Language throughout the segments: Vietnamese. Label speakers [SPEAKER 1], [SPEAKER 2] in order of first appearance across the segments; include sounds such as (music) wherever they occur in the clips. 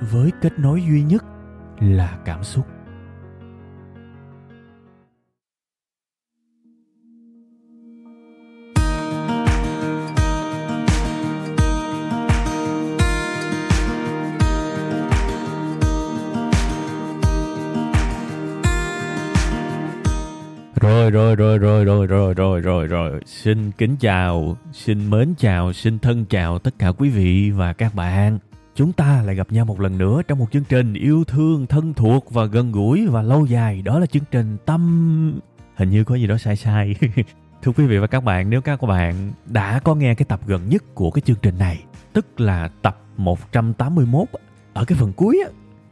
[SPEAKER 1] với kết nối duy nhất là cảm xúc. Rồi rồi rồi rồi rồi rồi rồi rồi rồi. Xin kính chào, xin mến chào, xin thân chào tất cả quý vị và các bạn. Chúng ta lại gặp nhau một lần nữa trong một chương trình yêu thương, thân thuộc và gần gũi và lâu dài Đó là chương trình Tâm... Hình như có gì đó sai sai (laughs) Thưa quý vị và các bạn, nếu các bạn đã có nghe cái tập gần nhất của cái chương trình này Tức là tập 181 ở cái phần cuối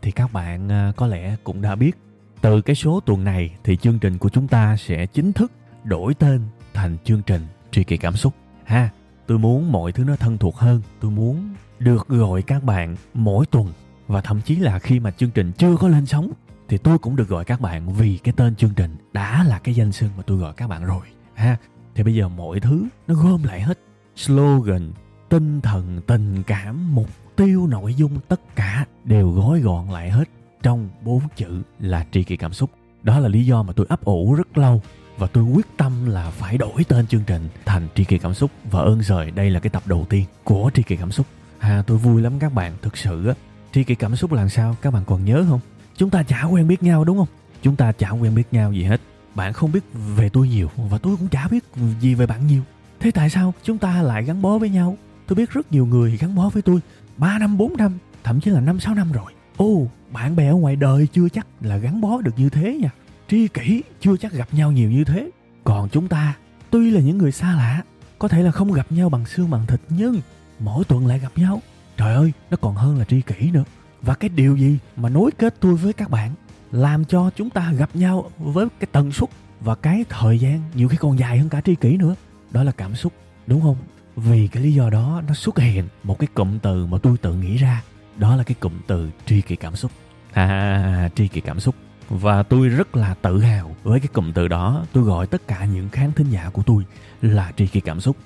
[SPEAKER 1] thì các bạn à, có lẽ cũng đã biết từ cái số tuần này thì chương trình của chúng ta sẽ chính thức đổi tên thành chương trình Tri Kỳ Cảm Xúc. Ha, tôi muốn mọi thứ nó thân thuộc hơn. Tôi muốn được gọi các bạn mỗi tuần và thậm chí là khi mà chương trình chưa có lên sóng thì tôi cũng được gọi các bạn vì cái tên chương trình đã là cái danh xưng mà tôi gọi các bạn rồi. Ha, thì bây giờ mọi thứ nó gom lại hết. Slogan, tinh thần, tình cảm, mục tiêu, nội dung tất cả đều gói gọn lại hết trong bốn chữ là tri kỷ cảm xúc. Đó là lý do mà tôi ấp ủ rất lâu và tôi quyết tâm là phải đổi tên chương trình thành tri kỷ cảm xúc và ơn trời đây là cái tập đầu tiên của tri kỷ cảm xúc. À tôi vui lắm các bạn, thực sự á, tri kỷ cảm xúc là sao các bạn còn nhớ không? Chúng ta chả quen biết nhau đúng không? Chúng ta chả quen biết nhau gì hết. Bạn không biết về tôi nhiều và tôi cũng chả biết gì về bạn nhiều. Thế tại sao chúng ta lại gắn bó với nhau? Tôi biết rất nhiều người gắn bó với tôi 3 năm, 4 năm, thậm chí là 5, 6 năm rồi. ô bạn bè ở ngoài đời chưa chắc là gắn bó được như thế nha tri kỷ chưa chắc gặp nhau nhiều như thế còn chúng ta tuy là những người xa lạ có thể là không gặp nhau bằng xương bằng thịt nhưng mỗi tuần lại gặp nhau. Trời ơi, nó còn hơn là tri kỷ nữa. Và cái điều gì mà nối kết tôi với các bạn, làm cho chúng ta gặp nhau với cái tần suất và cái thời gian nhiều khi còn dài hơn cả tri kỷ nữa, đó là cảm xúc, đúng không? Vì cái lý do đó, nó xuất hiện một cái cụm từ mà tôi tự nghĩ ra, đó là cái cụm từ tri kỷ cảm xúc. À tri kỷ cảm xúc. Và tôi rất là tự hào với cái cụm từ đó. Tôi gọi tất cả những khán thính giả của tôi là tri kỷ cảm xúc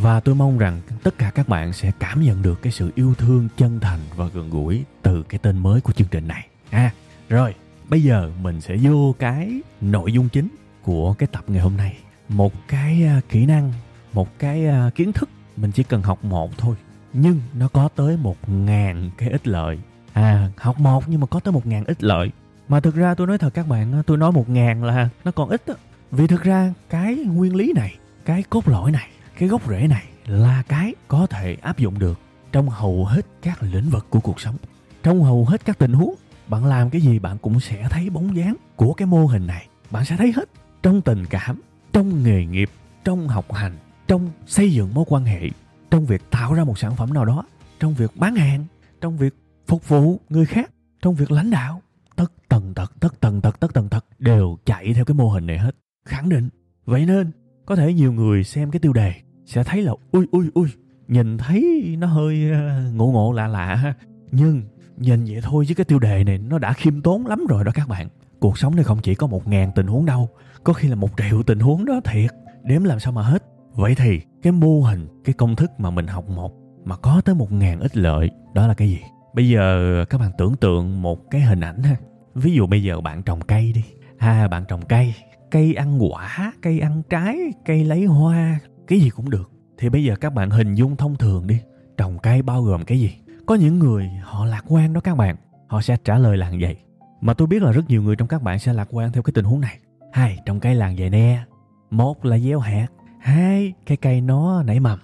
[SPEAKER 1] và tôi mong rằng tất cả các bạn sẽ cảm nhận được cái sự yêu thương chân thành và gần gũi từ cái tên mới của chương trình này. À rồi, bây giờ mình sẽ vô cái nội dung chính của cái tập ngày hôm nay. Một cái à, kỹ năng, một cái à, kiến thức mình chỉ cần học một thôi, nhưng nó có tới một ngàn cái ích lợi. À học một nhưng mà có tới một ngàn ích lợi. Mà thực ra tôi nói thật các bạn tôi nói một ngàn là nó còn ít đó. vì thực ra cái nguyên lý này, cái cốt lõi này cái gốc rễ này là cái có thể áp dụng được trong hầu hết các lĩnh vực của cuộc sống. Trong hầu hết các tình huống, bạn làm cái gì bạn cũng sẽ thấy bóng dáng của cái mô hình này. Bạn sẽ thấy hết trong tình cảm, trong nghề nghiệp, trong học hành, trong xây dựng mối quan hệ, trong việc tạo ra một sản phẩm nào đó, trong việc bán hàng, trong việc phục vụ người khác, trong việc lãnh đạo. Tất tần tật, tất tần tật, tất tần tật đều chạy theo cái mô hình này hết. Khẳng định. Vậy nên có thể nhiều người xem cái tiêu đề sẽ thấy là, ui ui ui, nhìn thấy nó hơi ờ, ngộ ngộ lạ lạ nhưng nhìn vậy thôi chứ cái tiêu đề này nó đã khiêm tốn lắm rồi đó các bạn. Cuộc sống này không chỉ có một ngàn tình huống đâu, có khi là một triệu tình huống đó thiệt. Đếm làm sao mà hết. Vậy thì cái mô hình, cái công thức mà mình học một mà có tới một ngàn ích lợi, đó là cái gì? Bây giờ các bạn tưởng tượng một cái hình ảnh ha. Ví dụ bây giờ bạn trồng cây đi. À bạn trồng cây cây ăn quả, cây ăn trái, cây lấy hoa, cái gì cũng được. Thì bây giờ các bạn hình dung thông thường đi, trồng cây bao gồm cái gì? Có những người họ lạc quan đó các bạn, họ sẽ trả lời là vậy. Mà tôi biết là rất nhiều người trong các bạn sẽ lạc quan theo cái tình huống này. Hai, trồng cây làng vậy nè. Một là gieo hạt. Hai, cái cây nó nảy mầm.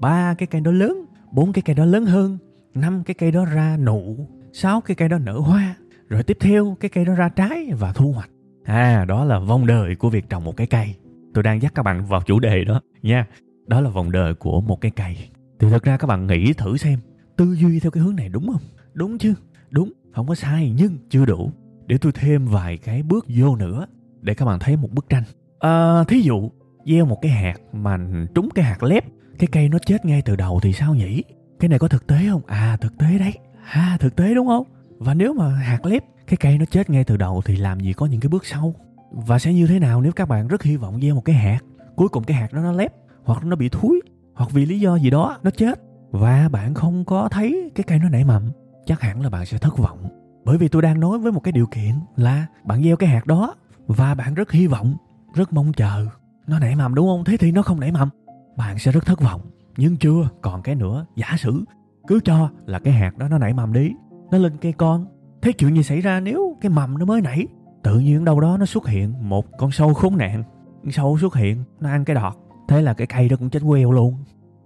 [SPEAKER 1] Ba, cái cây đó lớn. Bốn, cái cây đó lớn hơn. Năm, cái cây đó ra nụ. Sáu, cái cây đó nở hoa. Rồi tiếp theo, cái cây đó ra trái và thu hoạch à đó là vòng đời của việc trồng một cái cây. Tôi đang dắt các bạn vào chủ đề đó nha. Đó là vòng đời của một cái cây. Thì thật ra các bạn nghĩ thử xem tư duy theo cái hướng này đúng không? Đúng chứ? Đúng không có sai nhưng chưa đủ. Để tôi thêm vài cái bước vô nữa để các bạn thấy một bức tranh. À, thí dụ gieo một cái hạt mà trúng cái hạt lép cái cây nó chết ngay từ đầu thì sao nhỉ? Cái này có thực tế không? À thực tế đấy. À thực tế đúng không? Và nếu mà hạt lép cái cây nó chết ngay từ đầu thì làm gì có những cái bước sau? Và sẽ như thế nào nếu các bạn rất hy vọng gieo một cái hạt? Cuối cùng cái hạt đó nó lép, hoặc nó bị thúi hoặc vì lý do gì đó nó chết. Và bạn không có thấy cái cây nó nảy mầm, chắc hẳn là bạn sẽ thất vọng. Bởi vì tôi đang nói với một cái điều kiện là bạn gieo cái hạt đó và bạn rất hy vọng, rất mong chờ nó nảy mầm, đúng không? Thế thì nó không nảy mầm, bạn sẽ rất thất vọng. Nhưng chưa còn cái nữa, giả sử cứ cho là cái hạt đó nó nảy mầm đi, nó lên cây con thế chuyện gì xảy ra nếu cái mầm nó mới nảy, tự nhiên đâu đó nó xuất hiện một con sâu khốn nạn. Con sâu xuất hiện, nó ăn cái đọt. Thế là cái cây đó cũng chết queo luôn.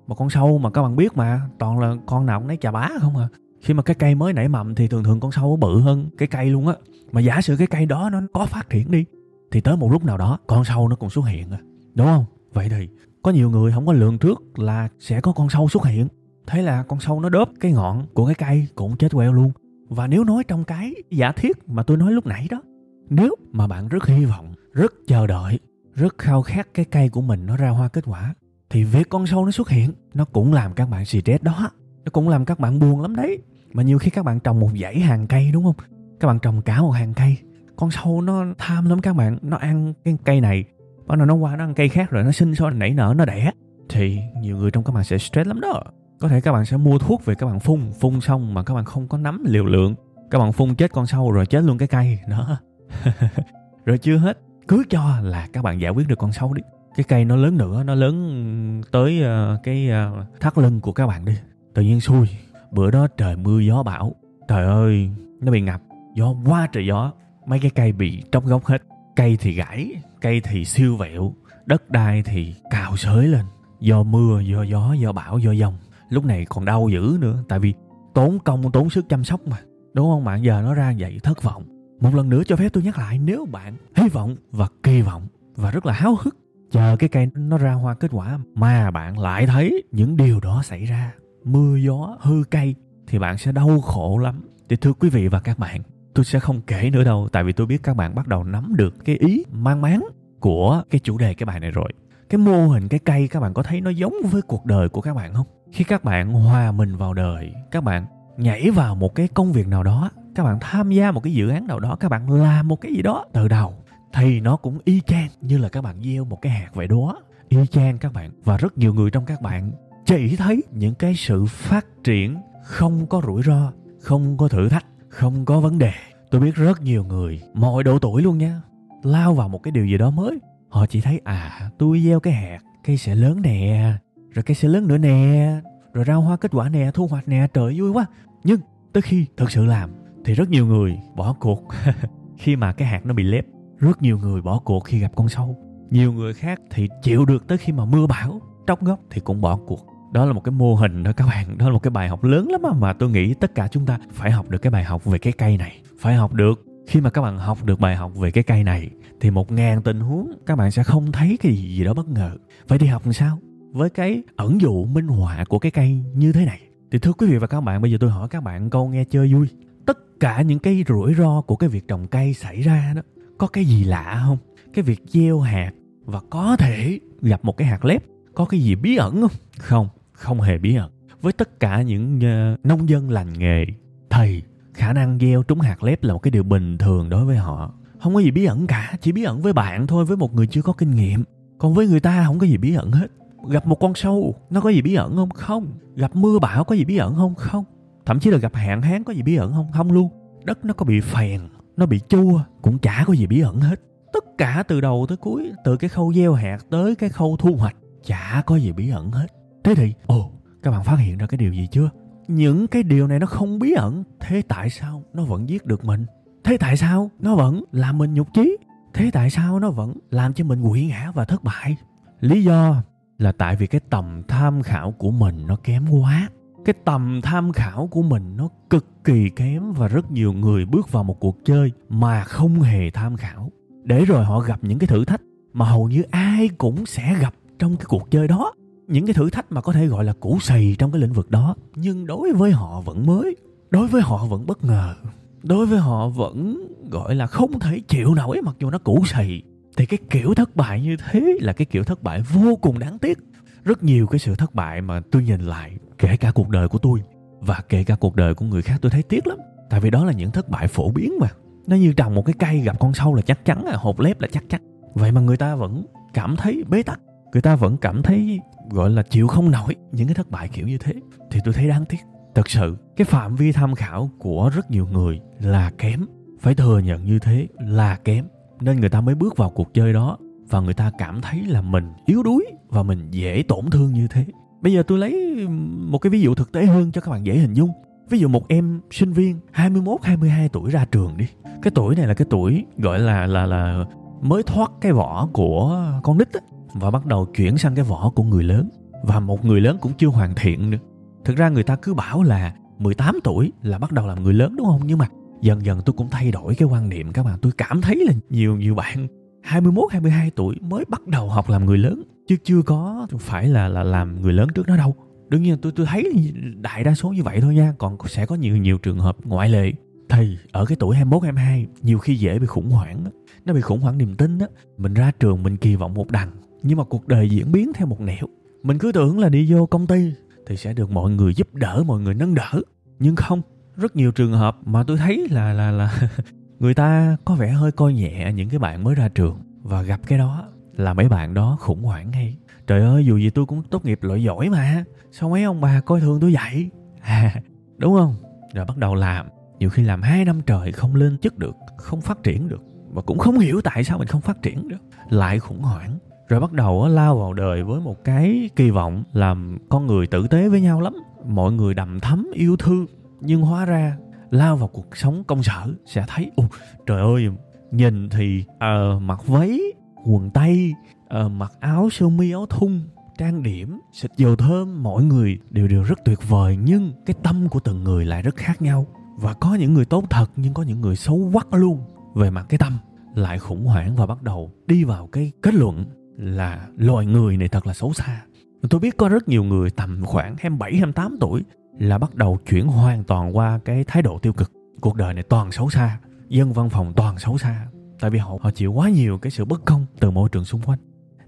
[SPEAKER 1] Mà con sâu mà các bạn biết mà, toàn là con nào cũng lấy chà bá không à. Khi mà cái cây mới nảy mầm thì thường thường con sâu bự hơn cái cây luôn á. Mà giả sử cái cây đó nó có phát triển đi, thì tới một lúc nào đó con sâu nó cũng xuất hiện à. Đúng không? Vậy thì có nhiều người không có lường trước là sẽ có con sâu xuất hiện. Thế là con sâu nó đớp cái ngọn của cái cây cũng chết queo luôn và nếu nói trong cái giả thiết mà tôi nói lúc nãy đó, nếu mà bạn rất hy vọng, rất chờ đợi, rất khao khát cái cây của mình nó ra hoa kết quả, thì việc con sâu nó xuất hiện, nó cũng làm các bạn stress đó. Nó cũng làm các bạn buồn lắm đấy. Mà nhiều khi các bạn trồng một dãy hàng cây, đúng không? Các bạn trồng cả một hàng cây, con sâu nó tham lắm các bạn. Nó ăn cái cây này, bắt đầu nó qua nó ăn cây khác rồi nó sinh sôi nảy nở, nó đẻ. Thì nhiều người trong các bạn sẽ stress lắm đó có thể các bạn sẽ mua thuốc về các bạn phun phun xong mà các bạn không có nắm liều lượng. Các bạn phun chết con sâu rồi chết luôn cái cây đó. (laughs) Rồi chưa hết cứ cho là các bạn giải quyết được con sâu đi. Cái cây nó lớn nữa nó lớn tới uh, cái uh, thắt lưng của các bạn đi. Tự nhiên xui bữa đó trời mưa gió bão. Trời ơi nó bị ngập gió quá trời gió. Mấy cái cây bị tróc gốc hết. Cây thì gãy cây thì siêu vẹo đất đai thì cào xới lên. Do mưa do gió do bão do dông lúc này còn đau dữ nữa, tại vì tốn công, tốn sức chăm sóc mà. Đúng không bạn? Giờ nó ra vậy, thất vọng. Một lần nữa cho phép tôi nhắc lại, nếu bạn hy vọng và kỳ vọng và rất là háo hức chờ cái cây nó ra hoa kết quả mà bạn lại thấy những điều đó xảy ra, mưa gió, hư cây, thì bạn sẽ đau khổ lắm. Thì thưa quý vị và các bạn, tôi sẽ không kể nữa đâu, tại vì tôi biết các bạn bắt đầu nắm được cái ý mang máng của cái chủ đề cái bài này rồi. Cái mô hình, cái cây, các bạn có thấy nó giống với cuộc đời của các bạn không? Khi các bạn hòa mình vào đời, các bạn nhảy vào một cái công việc nào đó, các bạn tham gia một cái dự án nào đó, các bạn làm một cái gì đó từ đầu, thì nó cũng y chang như là các bạn gieo một cái hạt vậy đó. Y chang các bạn. Và rất nhiều người trong các bạn chỉ thấy những cái sự phát triển không có rủi ro, không có thử thách, không có vấn đề. Tôi biết rất nhiều người, mọi độ tuổi luôn nha, lao vào một cái điều gì đó mới. Họ chỉ thấy à tôi gieo cái hạt, cây sẽ lớn nè rồi cây sẽ lớn nữa nè. Rồi ra hoa kết quả nè thu hoạch nè trời vui quá. Nhưng tới khi thực sự làm thì rất nhiều người bỏ cuộc. (laughs) Khi mà cái hạt nó bị lép rất nhiều người bỏ cuộc khi gặp con sâu. Nhiều người khác thì chịu được tới khi mà mưa bão tróc gốc thì cũng bỏ cuộc. Đó là một cái mô hình đó các bạn. Đó là một cái bài học lớn lắm mà, mà tôi nghĩ tất cả chúng ta phải học được cái bài học về cái cây này. Phải học được. Khi mà các bạn học được bài học về cái cây này thì một ngàn tình huống các bạn sẽ không thấy cái gì, gì đó bất ngờ. Vậy thì học làm sao? Với cái ẩn dụ minh họa của cái cây như thế này. Thì thưa quý vị và các bạn bây giờ tôi hỏi các bạn câu nghe chơi vui. Tất cả những cái rủi ro của cái việc trồng cây xảy ra đó có cái gì lạ không? Cái việc gieo hạt và có thể gặp một cái hạt lép có cái gì bí ẩn không? Không không hề bí ẩn. Với tất cả những uh, nông dân lành nghề thầy khả năng gieo trúng hạt lép là một cái điều bình thường đối với họ. Không có gì bí ẩn cả chỉ bí ẩn với bạn thôi với một người chưa có kinh nghiệm. Còn với người ta không có gì bí ẩn hết gặp một con sâu, nó có gì bí ẩn không? Không. Gặp mưa bão có gì bí ẩn không? Không. Thậm chí là gặp hạn hán có gì bí ẩn không? Không luôn. Đất nó có bị phèn, nó bị chua, cũng chả có gì bí ẩn hết. Tất cả từ đầu tới cuối, từ cái khâu gieo hạt tới cái khâu thu hoạch, chả có gì bí ẩn hết. Thế thì, ồ, các bạn phát hiện ra cái điều gì chưa? Những cái điều này nó không bí ẩn. Thế tại sao nó vẫn giết được mình? Thế tại sao nó vẫn làm mình nhục chí? Thế tại sao nó vẫn làm cho mình quỵ ngã và thất bại? Lý do là tại vì cái tầm tham khảo của mình nó kém quá. Cái tầm tham khảo của mình nó cực kỳ kém và rất nhiều người bước vào một cuộc chơi mà không hề tham khảo. Để rồi họ gặp những cái thử thách mà hầu như ai cũng sẽ gặp trong cái cuộc chơi đó. Những cái thử thách mà có thể gọi là cũ xì trong cái lĩnh vực đó. Nhưng đối với họ vẫn mới. Đối với họ vẫn bất ngờ. Đối với họ vẫn, gọi là, không thể chịu nổi mặc dù nó cũ xì thì cái kiểu thất bại như thế là cái kiểu thất bại vô cùng đáng tiếc. Rất nhiều cái sự thất bại mà tôi nhìn lại, kể cả cuộc đời của tôi và kể cả cuộc đời của người khác, tôi thấy tiếc lắm. Tại vì đó là những thất bại phổ biến mà. Nó như trồng một cái cây gặp con sâu là chắc chắn à hột lép là chắc chắn. Vậy mà người ta vẫn cảm thấy bế tắc. Người ta vẫn cảm thấy, gọi là, chịu không nổi những cái thất bại kiểu như thế. Thì tôi thấy đáng tiếc. Thật sự, cái phạm vi tham khảo của rất nhiều người là kém. Phải thừa nhận như thế là kém nên người ta mới bước vào cuộc chơi đó. Và người ta cảm thấy là mình yếu đuối và mình dễ tổn thương như thế. Bây giờ tôi lấy một cái ví dụ thực tế hơn cho các bạn dễ hình dung. Ví dụ một em sinh viên 21 22 tuổi ra trường đi. Cái tuổi này là cái tuổi gọi là là là mới thoát cái vỏ của con nít á, và bắt đầu chuyển sang cái vỏ của người lớn. Và một người lớn cũng chưa hoàn thiện nữa. Thực ra người ta cứ bảo là 18 tuổi là bắt đầu làm người lớn đúng không? Nhưng mà dần dần tôi cũng thay đổi cái quan niệm các bạn. Tôi cảm thấy là nhiều nhiều bạn 21 22 tuổi mới bắt đầu học làm người lớn, chứ chưa có phải là là làm người lớn trước đó đâu. Đương nhiên tôi tôi thấy đại đa số như vậy thôi nha, còn sẽ có nhiều nhiều trường hợp ngoại lệ. Thì ở cái tuổi 21 22 nhiều khi dễ bị khủng hoảng nó bị khủng hoảng niềm tin á. Mình ra trường mình kỳ vọng một đằng, nhưng mà cuộc đời diễn biến theo một nẻo. Mình cứ tưởng là đi vô công ty thì sẽ được mọi người giúp đỡ, mọi người nâng đỡ. Nhưng không rất nhiều trường hợp mà tôi thấy là là là (laughs) người ta có vẻ hơi coi nhẹ những cái bạn mới ra trường và gặp cái đó là mấy bạn đó khủng hoảng ngay. Trời ơi, dù gì tôi cũng tốt nghiệp loại giỏi mà. Sao mấy ông bà coi thường tôi vậy? À, (laughs) đúng không? Rồi bắt đầu làm. Nhiều khi làm hai năm trời không lên chức được, không phát triển được. Và cũng không hiểu tại sao mình không phát triển được. Lại khủng hoảng. Rồi bắt đầu lao vào đời với một cái kỳ vọng làm con người tử tế với nhau lắm. Mọi người đầm thắm, yêu thương nhưng hóa ra lao vào cuộc sống công sở sẽ thấy ồ trời ơi nhìn thì uh, mặc váy quần tây uh, mặc áo sơ mi áo thun trang điểm xịt dầu thơm mọi người đều đều rất tuyệt vời nhưng cái tâm của từng người lại rất khác nhau và có những người tốt thật nhưng có những người xấu quắc luôn về mặt cái tâm lại khủng hoảng và bắt đầu đi vào cái kết luận là loài người này thật là xấu xa. Tôi biết có rất nhiều người tầm khoảng 27, 28 tuổi là bắt đầu chuyển hoàn toàn qua cái thái độ tiêu cực. Cuộc đời này toàn xấu xa, dân văn phòng toàn xấu xa. Tại vì họ họ chịu quá nhiều cái sự bất công từ môi trường xung quanh.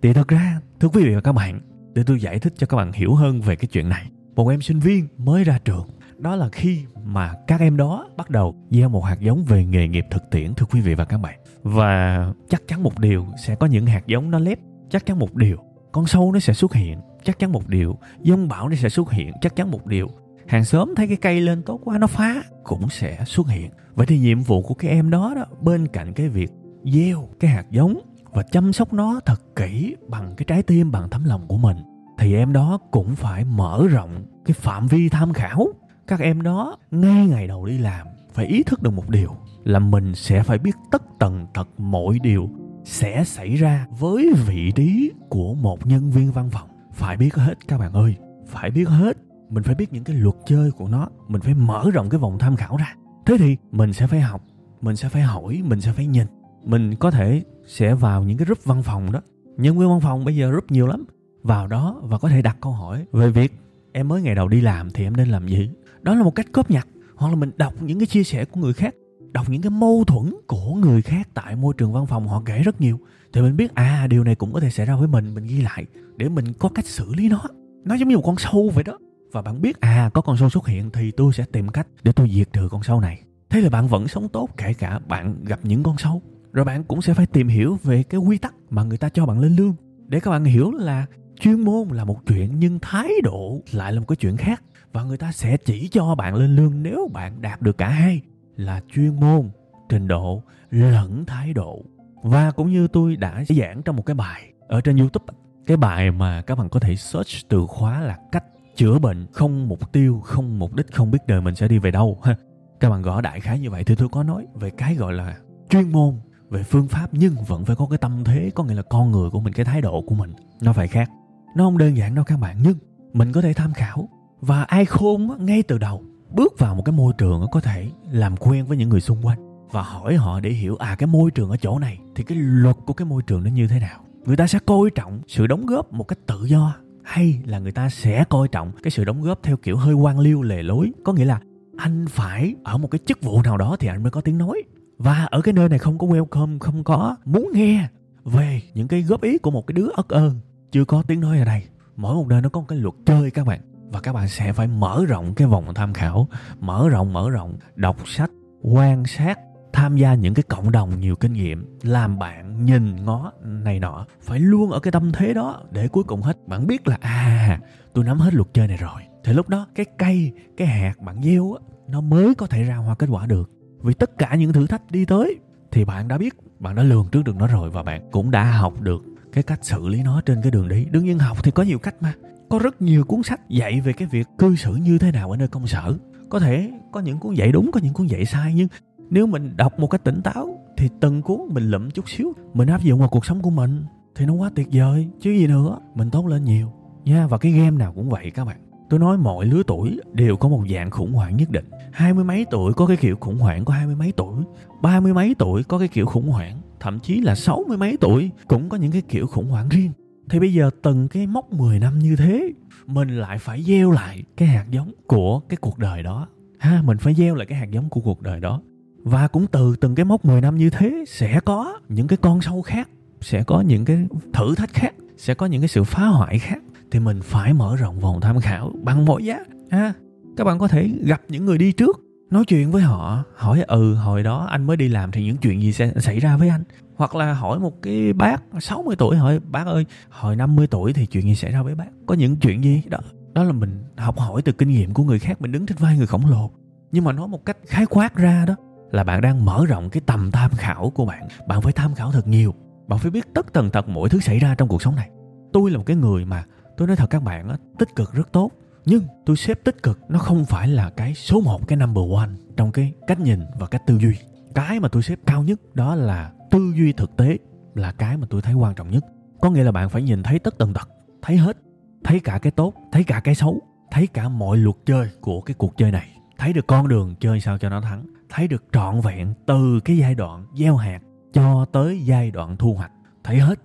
[SPEAKER 1] Thì thật ra, thưa quý vị và các bạn, để tôi giải thích cho các bạn hiểu hơn về cái chuyện này. Một em sinh viên mới ra trường, đó là khi mà các em đó bắt đầu gieo một hạt giống về nghề nghiệp thực tiễn thưa quý vị và các bạn. Và chắc chắn một điều sẽ có những hạt giống nó lép chắc chắn một điều con sâu nó sẽ xuất hiện chắc chắn một điều dông bão nó sẽ xuất hiện chắc chắn một điều hàng xóm thấy cái cây lên tốt quá, nó phá, cũng sẽ xuất hiện. Vậy thì nhiệm vụ của cái em đó đó, bên cạnh cái việc gieo cái hạt giống và chăm sóc nó thật kỹ bằng cái trái tim, bằng tấm lòng của mình, thì em đó cũng phải mở rộng cái phạm vi tham khảo. Các em đó ngay ngày đầu đi làm, phải ý thức được một điều là mình sẽ phải biết tất tần tật mọi điều sẽ xảy ra với vị trí của một nhân viên văn phòng. Phải biết hết các bạn ơi, phải biết hết mình phải biết những cái luật chơi của nó. Mình phải mở rộng cái vòng tham khảo ra. Thế thì mình sẽ phải học, mình sẽ phải hỏi, mình sẽ phải nhìn. Mình có thể sẽ vào những cái group văn phòng đó. Nhân viên văn phòng bây giờ group nhiều lắm. Vào đó và có thể đặt câu hỏi về việc em mới ngày đầu đi làm thì em nên làm gì? Đó là một cách cóp nhặt. Hoặc là mình đọc những cái chia sẻ của người khác. Đọc những cái mâu thuẫn của người khác tại môi trường văn phòng họ kể rất nhiều. Thì mình biết à điều này cũng có thể xảy ra với mình. Mình ghi lại để mình có cách xử lý nó. Nó giống như một con sâu vậy đó và bạn biết à có con sâu xuất hiện thì tôi sẽ tìm cách để tôi diệt trừ con sâu này. Thế là bạn vẫn sống tốt, kể cả bạn gặp những con sâu. Rồi bạn cũng sẽ phải tìm hiểu về cái quy tắc mà người ta cho bạn lên lương. Để các bạn hiểu là chuyên môn là một chuyện nhưng thái độ lại là một cái chuyện khác. Và người ta sẽ chỉ cho bạn lên lương nếu bạn đạt được cả hai là chuyên môn, trình độ lẫn thái độ. Và cũng như tôi đã giảng trong một cái bài ở trên youtube, cái bài mà các bạn có thể search từ khóa là cách chữa bệnh không mục tiêu, không mục đích, không biết đời mình sẽ đi về đâu, ha. Các bạn gõ đại khái như vậy thì tôi có nói về cái gọi là chuyên môn, về phương pháp, nhưng vẫn phải có cái tâm thế, có nghĩa là con người của mình, cái thái độ của mình, nó phải khác. Nó không đơn giản đâu các bạn, nhưng mình có thể tham khảo, và ai khôn ngay từ đầu bước vào một cái môi trường có thể làm quen với những người xung quanh và hỏi họ để hiểu à cái môi trường ở chỗ này, thì cái luật của cái môi trường nó như thế nào? Người ta sẽ coi trọng sự đóng góp một cách tự do hay là người ta sẽ coi trọng cái sự đóng góp theo kiểu hơi quan liêu lề lối? Có nghĩa là anh phải ở một cái chức vụ nào đó thì anh mới có tiếng nói. Và ở cái nơi này không có welcome, không có muốn nghe về những cái góp ý của một cái đứa ất ơn. Chưa có tiếng nói ở đây. Mỗi một nơi nó có một cái luật chơi các bạn. Và các bạn sẽ phải mở rộng cái vòng tham khảo, mở rộng mở rộng, đọc sách, quan sát tham gia những cái cộng đồng nhiều kinh nghiệm, làm bạn, nhìn ngó, này nọ, phải luôn ở cái tâm thế đó để cuối cùng hết. Bạn biết là à tôi nắm hết luật chơi này rồi. Thì lúc đó cái cây, cái hạt bạn gieo á, nó mới có thể ra hoa kết quả được. Vì tất cả những thử thách đi tới, thì bạn đã biết, bạn đã lường trước được nó rồi và bạn cũng đã học được cái cách xử lý nó trên cái đường đi. Đương nhiên học thì có nhiều cách mà. Có rất nhiều cuốn sách dạy về cái việc cư xử như thế nào ở nơi công sở. Có thể có những cuốn dạy đúng, có những cuốn dạy sai, nhưng nếu mình đọc một cách tỉnh táo thì từng cuốn mình lụm chút xíu mình áp dụng vào cuộc sống của mình thì nó quá tuyệt vời chứ gì nữa mình tốt lên nhiều. Nha và cái game nào cũng vậy các bạn. Tôi nói mọi lứa tuổi đều có một dạng khủng hoảng nhất định. Hai mươi mấy tuổi có cái kiểu khủng hoảng của hai mươi mấy tuổi ba mươi mấy tuổi có cái kiểu khủng hoảng thậm chí là sáu mươi mấy tuổi cũng có những cái kiểu khủng hoảng riêng. Thì bây giờ từng cái mốc 10 năm như thế mình lại phải gieo lại cái hạt giống của cái cuộc đời đó. Ha mình phải gieo lại cái hạt giống của cuộc đời đó và cũng từ từng cái mốc 10 năm như thế, sẽ có những cái con sâu khác, sẽ có những cái thử thách khác, sẽ có những cái sự phá hoại khác. Thì mình phải mở rộng vòng tham khảo bằng mọi giá. Ha các bạn có thể gặp những người đi trước, nói chuyện với họ, hỏi ừ hồi đó anh mới đi làm thì những chuyện gì sẽ xảy ra với anh? Hoặc là hỏi một cái bác 60 tuổi, hỏi, bác ơi, hồi 50 tuổi thì chuyện gì xảy ra với bác? Có những chuyện gì? Đó đó là mình học hỏi từ kinh nghiệm của người khác, mình đứng trên vai người khổng lồ. Nhưng mà nói một cách khái quát ra đó là bạn đang mở rộng cái tầm tham khảo của bạn. Bạn phải tham khảo thật nhiều. Bạn phải biết tất tần tật mọi thứ xảy ra trong cuộc sống này. Tôi là một cái người mà, tôi nói thật các bạn á, tích cực rất tốt. Nhưng tôi xếp tích cực nó không phải là cái số một, cái number one trong cái cách nhìn và cách tư duy. Cái mà tôi xếp cao nhất đó là tư duy thực tế là cái mà tôi thấy quan trọng nhất. Có nghĩa là bạn phải nhìn thấy tất tần tật, thấy hết, thấy cả cái tốt, thấy cả cái xấu, thấy cả mọi luật chơi của cái cuộc chơi này. Thấy được con đường chơi sao cho nó thắng thấy được trọn vẹn từ cái giai đoạn gieo hạt cho tới giai đoạn thu hoạch. Thấy hết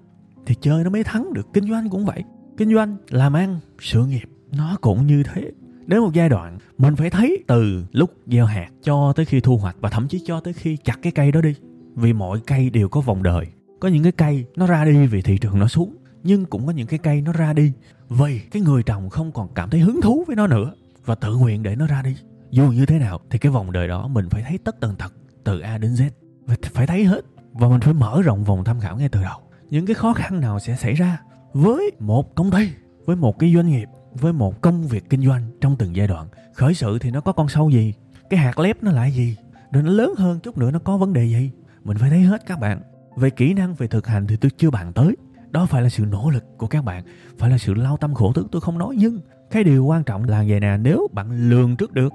[SPEAKER 1] thì chơi nó mới thắng được. Kinh doanh cũng vậy. Kinh doanh, làm ăn, sự nghiệp, nó cũng như thế. Đến một giai đoạn, mình phải thấy từ lúc gieo hạt cho tới khi thu hoạch và thậm chí cho tới khi chặt cái cây đó đi. Vì mọi cây đều có vòng đời. Có những cái cây nó ra đi vì thị trường nó xuống, nhưng cũng có những cái cây nó ra đi vì cái người trồng không còn cảm thấy hứng thú với nó nữa và tự nguyện để nó ra đi dù như thế nào, thì cái vòng đời đó mình phải thấy tất tần tật từ A đến Z. Phải thấy hết, và mình phải mở rộng vòng tham khảo ngay từ đầu. Những cái khó khăn nào sẽ xảy ra với một công ty, với một cái doanh nghiệp, với một công việc kinh doanh trong từng giai đoạn? Khởi sự thì nó có con sâu gì? Cái hạt lép nó lại gì? Rồi nó lớn hơn chút nữa nó có vấn đề gì? Mình phải thấy hết các bạn. Về kỹ năng, về thực hành thì tôi chưa bàn tới. Đó phải là sự nỗ lực của các bạn, phải là sự lao tâm khổ tứ tôi không nói nhưng cái điều quan trọng là vậy nè, nếu bạn lường trước được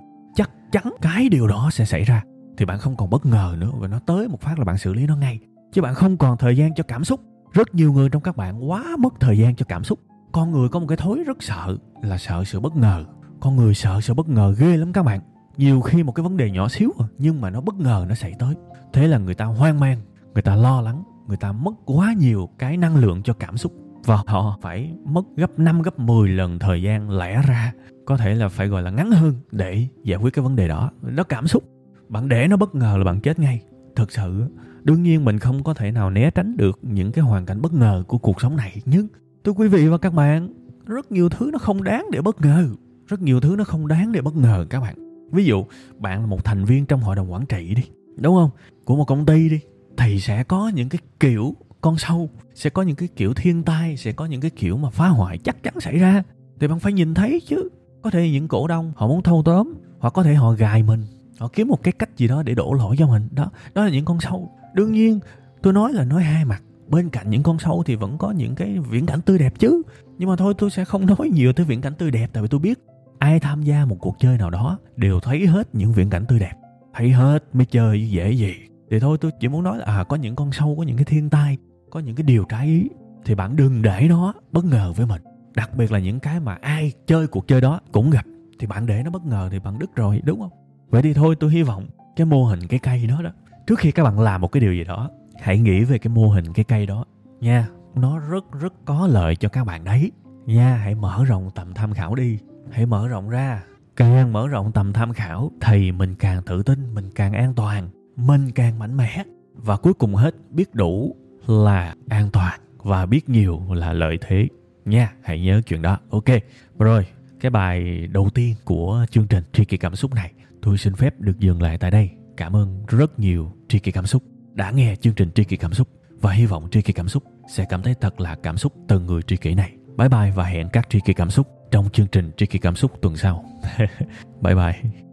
[SPEAKER 1] chắn cái điều đó sẽ xảy ra, thì bạn không còn bất ngờ nữa và nó tới một phát là bạn xử lý nó ngay. Chứ bạn không còn thời gian cho cảm xúc. Rất nhiều người trong các bạn quá mất thời gian cho cảm xúc. Con người có một cái thối rất sợ là sợ sự bất ngờ. Con người sợ sự bất ngờ ghê lắm các bạn. Nhiều khi một cái vấn đề nhỏ xíu à, nhưng mà nó bất ngờ nó xảy tới. Thế là người ta hoang mang, người ta lo lắng, người ta mất quá nhiều cái năng lượng cho cảm xúc. Và họ phải mất gấp 5 gấp 10 lần thời gian lẽ ra có thể là phải, gọi là, ngắn hơn để giải quyết cái vấn đề đó. Nó cảm xúc, bạn để nó bất ngờ là bạn chết ngay. Thực sự đương nhiên mình không có thể nào né tránh được những cái hoàn cảnh bất ngờ của cuộc sống này. Nhưng, thưa quý vị và các bạn, rất nhiều thứ nó không đáng để bất ngờ. Rất nhiều thứ nó không đáng để bất ngờ các bạn. Ví dụ, bạn là một thành viên trong hội đồng quản trị đi, đúng không? Của một công ty đi, thì sẽ có những cái kiểu con sâu, sẽ có những cái kiểu thiên tai, sẽ có những cái kiểu mà phá hoại chắc chắn xảy ra. Thì bạn phải nhìn thấy chứ có thể những cổ đông họ muốn thâu tóm, hoặc có thể họ gài mình. Họ kiếm một cái cách gì đó để đổ lỗi cho mình. Đó đó là những con sâu. Đương nhiên, tôi nói là nói hai mặt. Bên cạnh những con sâu thì vẫn có những cái viễn cảnh tươi đẹp chứ. Nhưng mà thôi, tôi sẽ không (laughs) nói nhiều tới viễn cảnh tươi đẹp, tại vì tôi biết ai tham gia một cuộc chơi nào đó đều thấy hết những viễn cảnh tươi đẹp. Thấy hết mới chơi dễ gì. Thì thôi, tôi chỉ muốn nói là à có những con sâu, có những cái thiên tai, có những cái điều trái ý, thì bạn đừng để nó bất ngờ với mình đặc biệt là những cái mà ai chơi cuộc chơi đó cũng gặp. Thì bạn để nó bất ngờ thì bạn đứt rồi, đúng không? Vậy thì thôi, tôi hy vọng cái mô hình cái cây đó đó, trước khi các bạn làm một cái điều gì đó, hãy nghĩ về cái mô hình cái cây đó. Nha, nó rất rất có lợi cho các bạn đấy. Nha, hãy mở rộng tầm tham khảo đi. Hãy mở rộng ra. Càng mở rộng tầm tham khảo thì mình càng tự tin, mình càng an toàn, mình càng mạnh mẽ. Và cuối cùng hết, biết đủ là an toàn và biết nhiều là lợi thế nha, hãy nhớ chuyện đó. Ok, rồi, cái bài đầu tiên của chương trình tri kỳ cảm xúc này, tôi xin phép được dừng lại tại đây. Cảm ơn rất nhiều tri kỳ cảm xúc đã nghe chương trình tri kỳ cảm xúc, và hy vọng tri kỳ cảm xúc sẽ cảm thấy thật là cảm xúc từ người tri kỷ này. Bye bye và hẹn các tri kỳ cảm xúc trong chương trình tri kỳ cảm xúc tuần sau. (laughs) Bye bye.